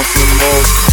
want some more.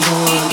On.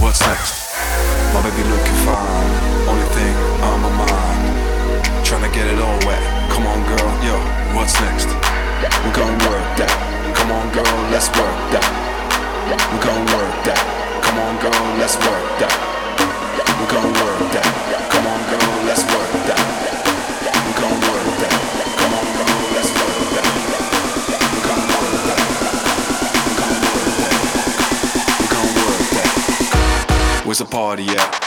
What's next? My baby looking fine. Only thing on my mind. Tryna get it all wet. Come on, girl, yo, what's next? We're gonna work that. Come on, girl, let's work that. We're gonna work that. Come on, girl, let's work that. We're gonna work that. Come on, girl, let's work that. Where's the party at?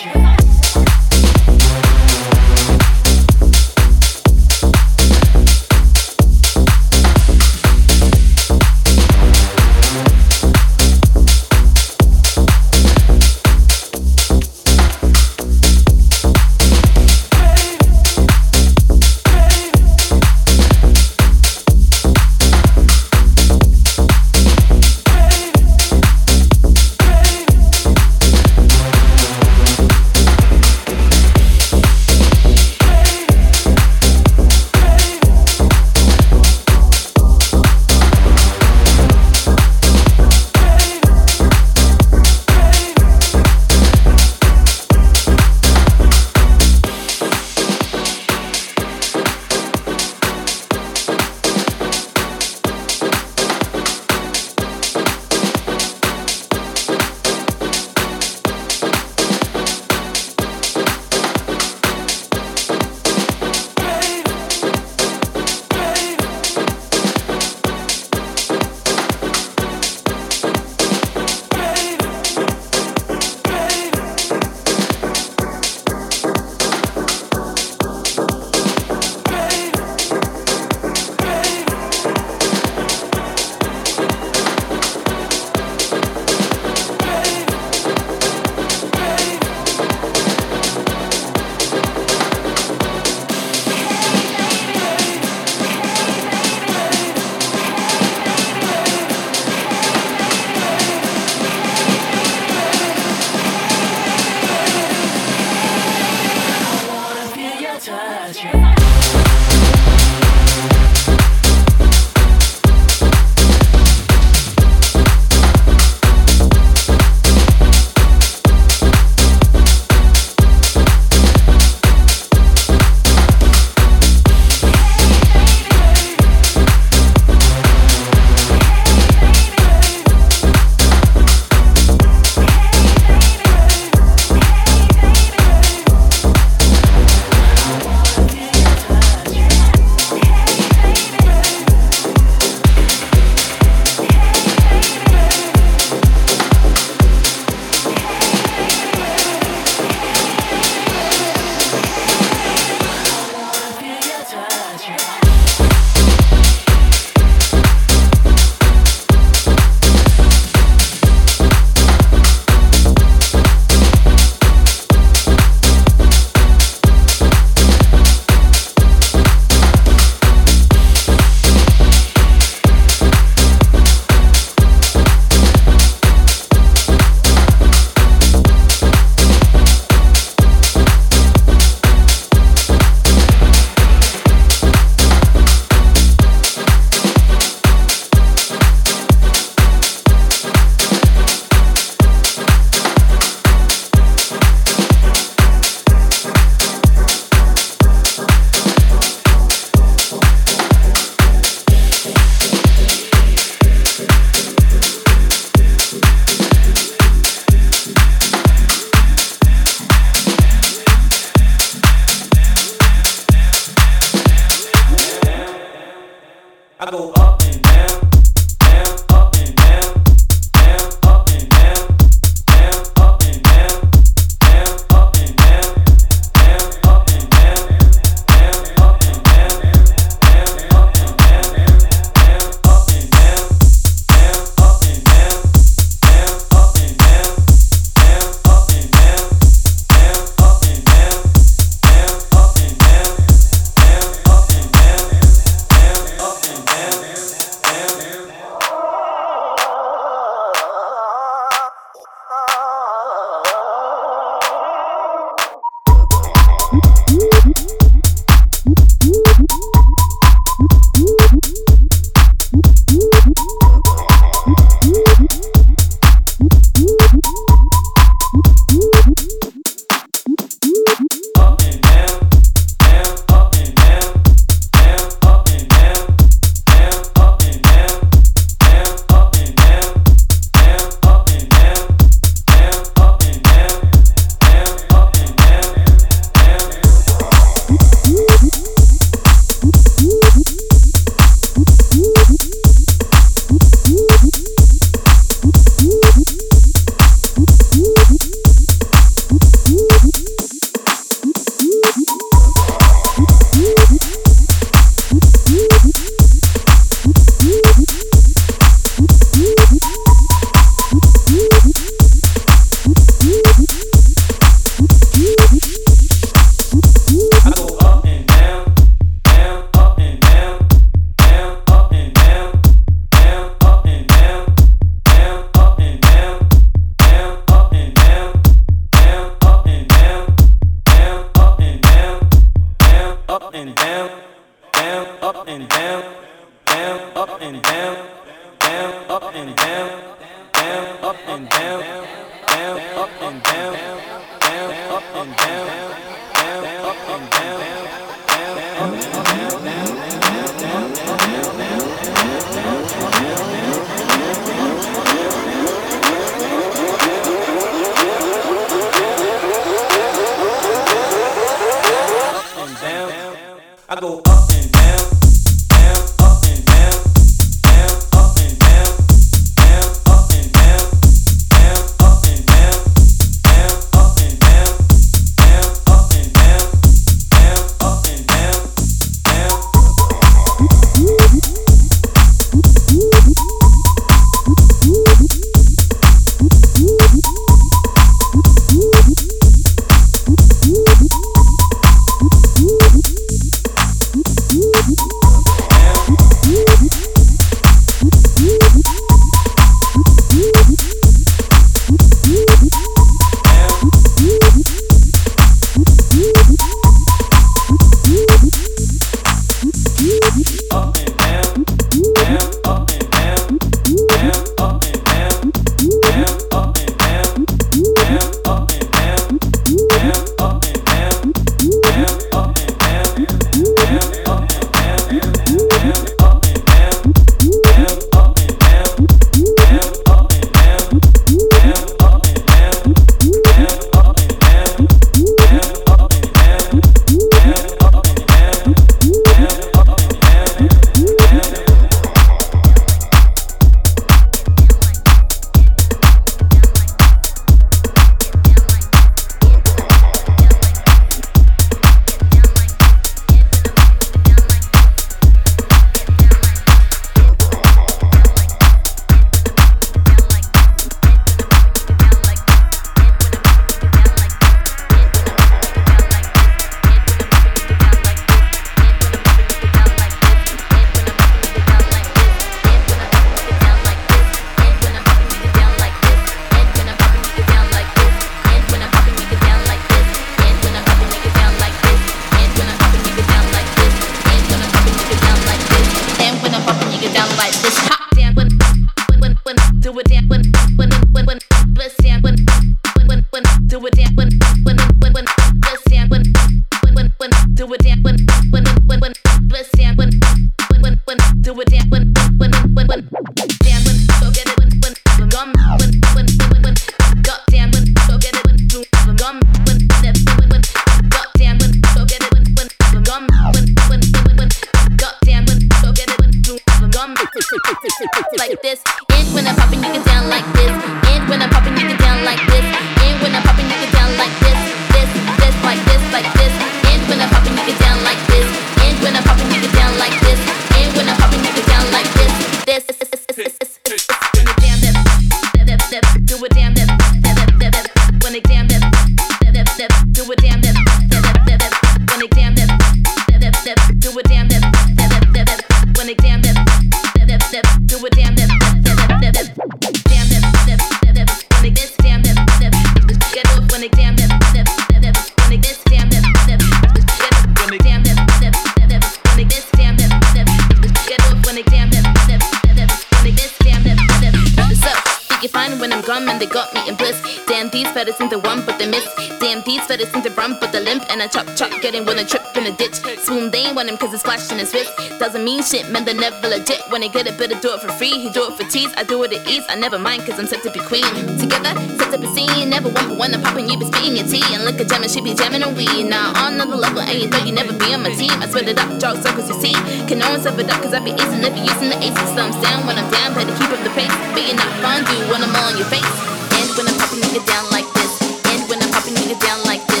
and I chop chop. Get him when I trip in a ditch. Swoon, they ain't want him cause it's flashing his wrist. Doesn't mean shit, man, they're never legit. When they get it, better do it for free. He do it for tease, I do it at ease. I never mind cause I'm set to be queen. Together, set to be seen. Never one for one, I'm popping you be spitting your tea. And liquor jamming, she be jamming a weed. Now on another level, and you thought you never be on my team. I spread it up, dark circles you see. Can no one sub it up cause I be acing, never using the aces. So I'm down when I'm down, better keep up the pace. Being not fun, do when I'm on your face. And when I'm popping nigga down like this. And when I'm popping nigga down like this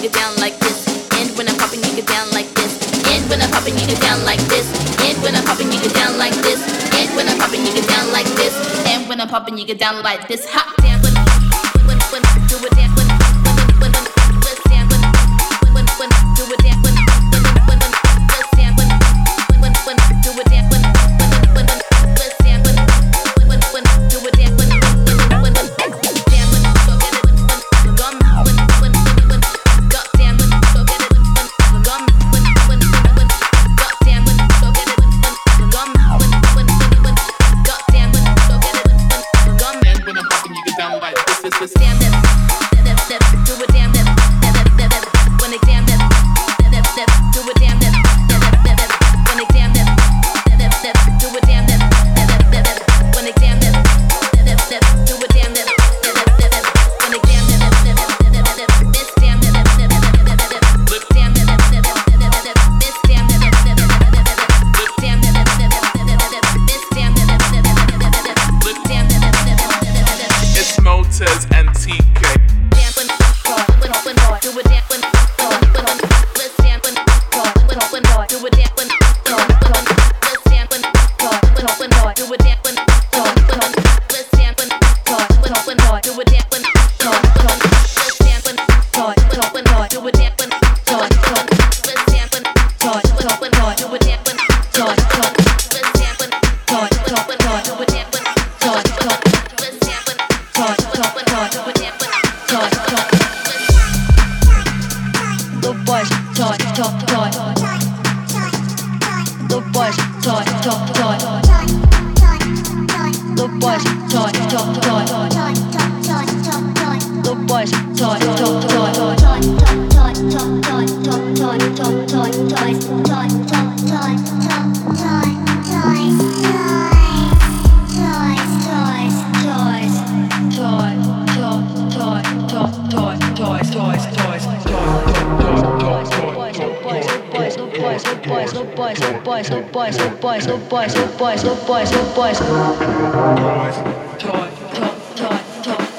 nigga down like this. And when I'm popping nigga down like this. And when I'm popping nigga down like this. And when I'm popping nigga down like this. And when I'm popping nigga down like this. And when I'm popping nigga down like this. Hop down, do it down.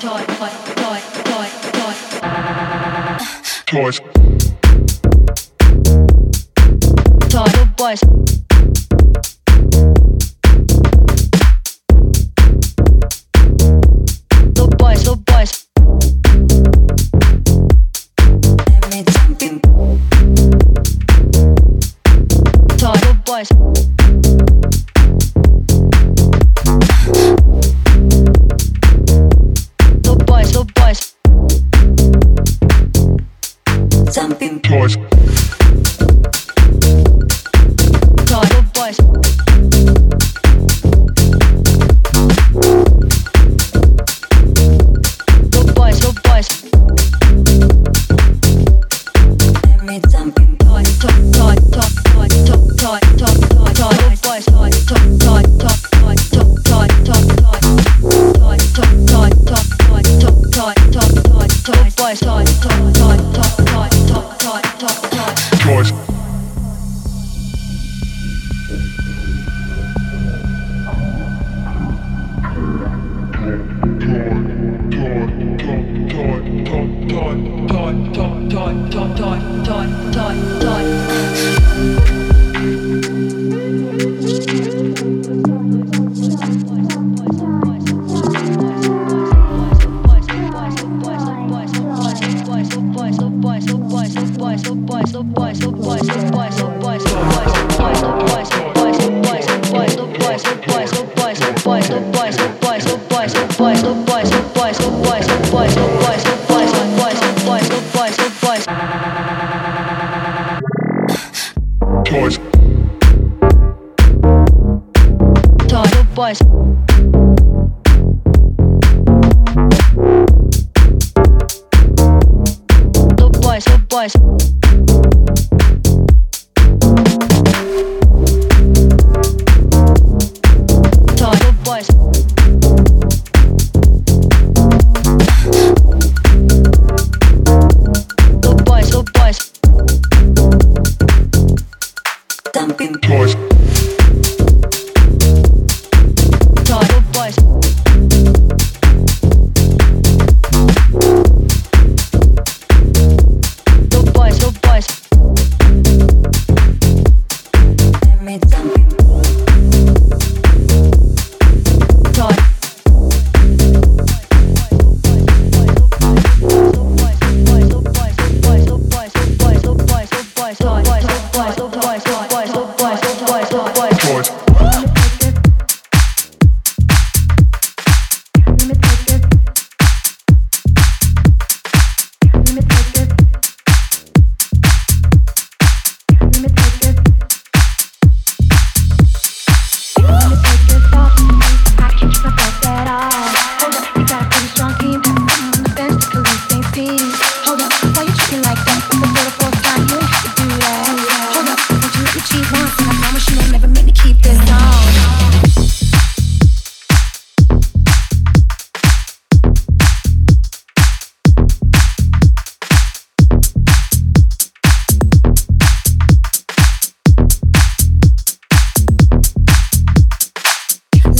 Toys. Toys. Toys. Toys. Toys. Toys. Toy boys. toys. Toy boys.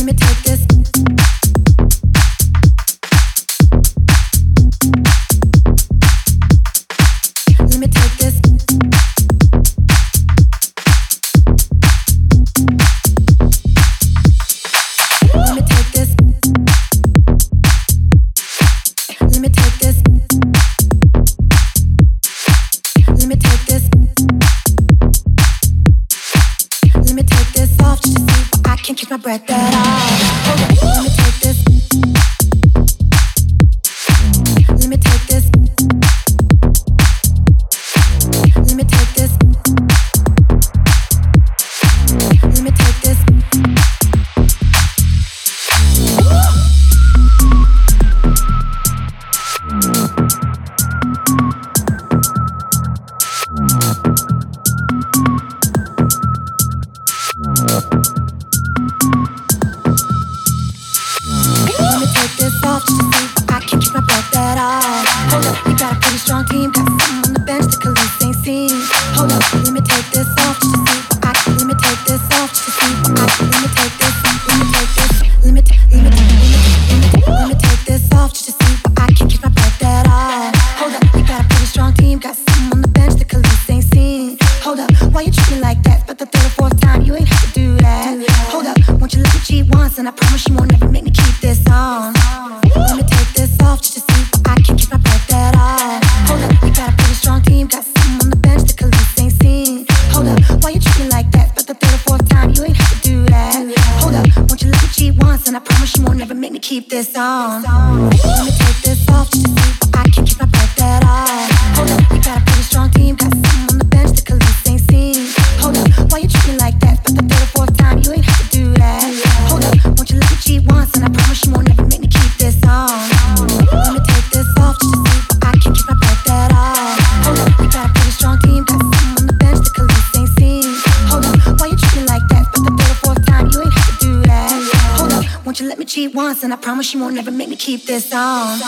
Let me take this. and I promise you won't ever make me keep this on.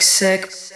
Sick.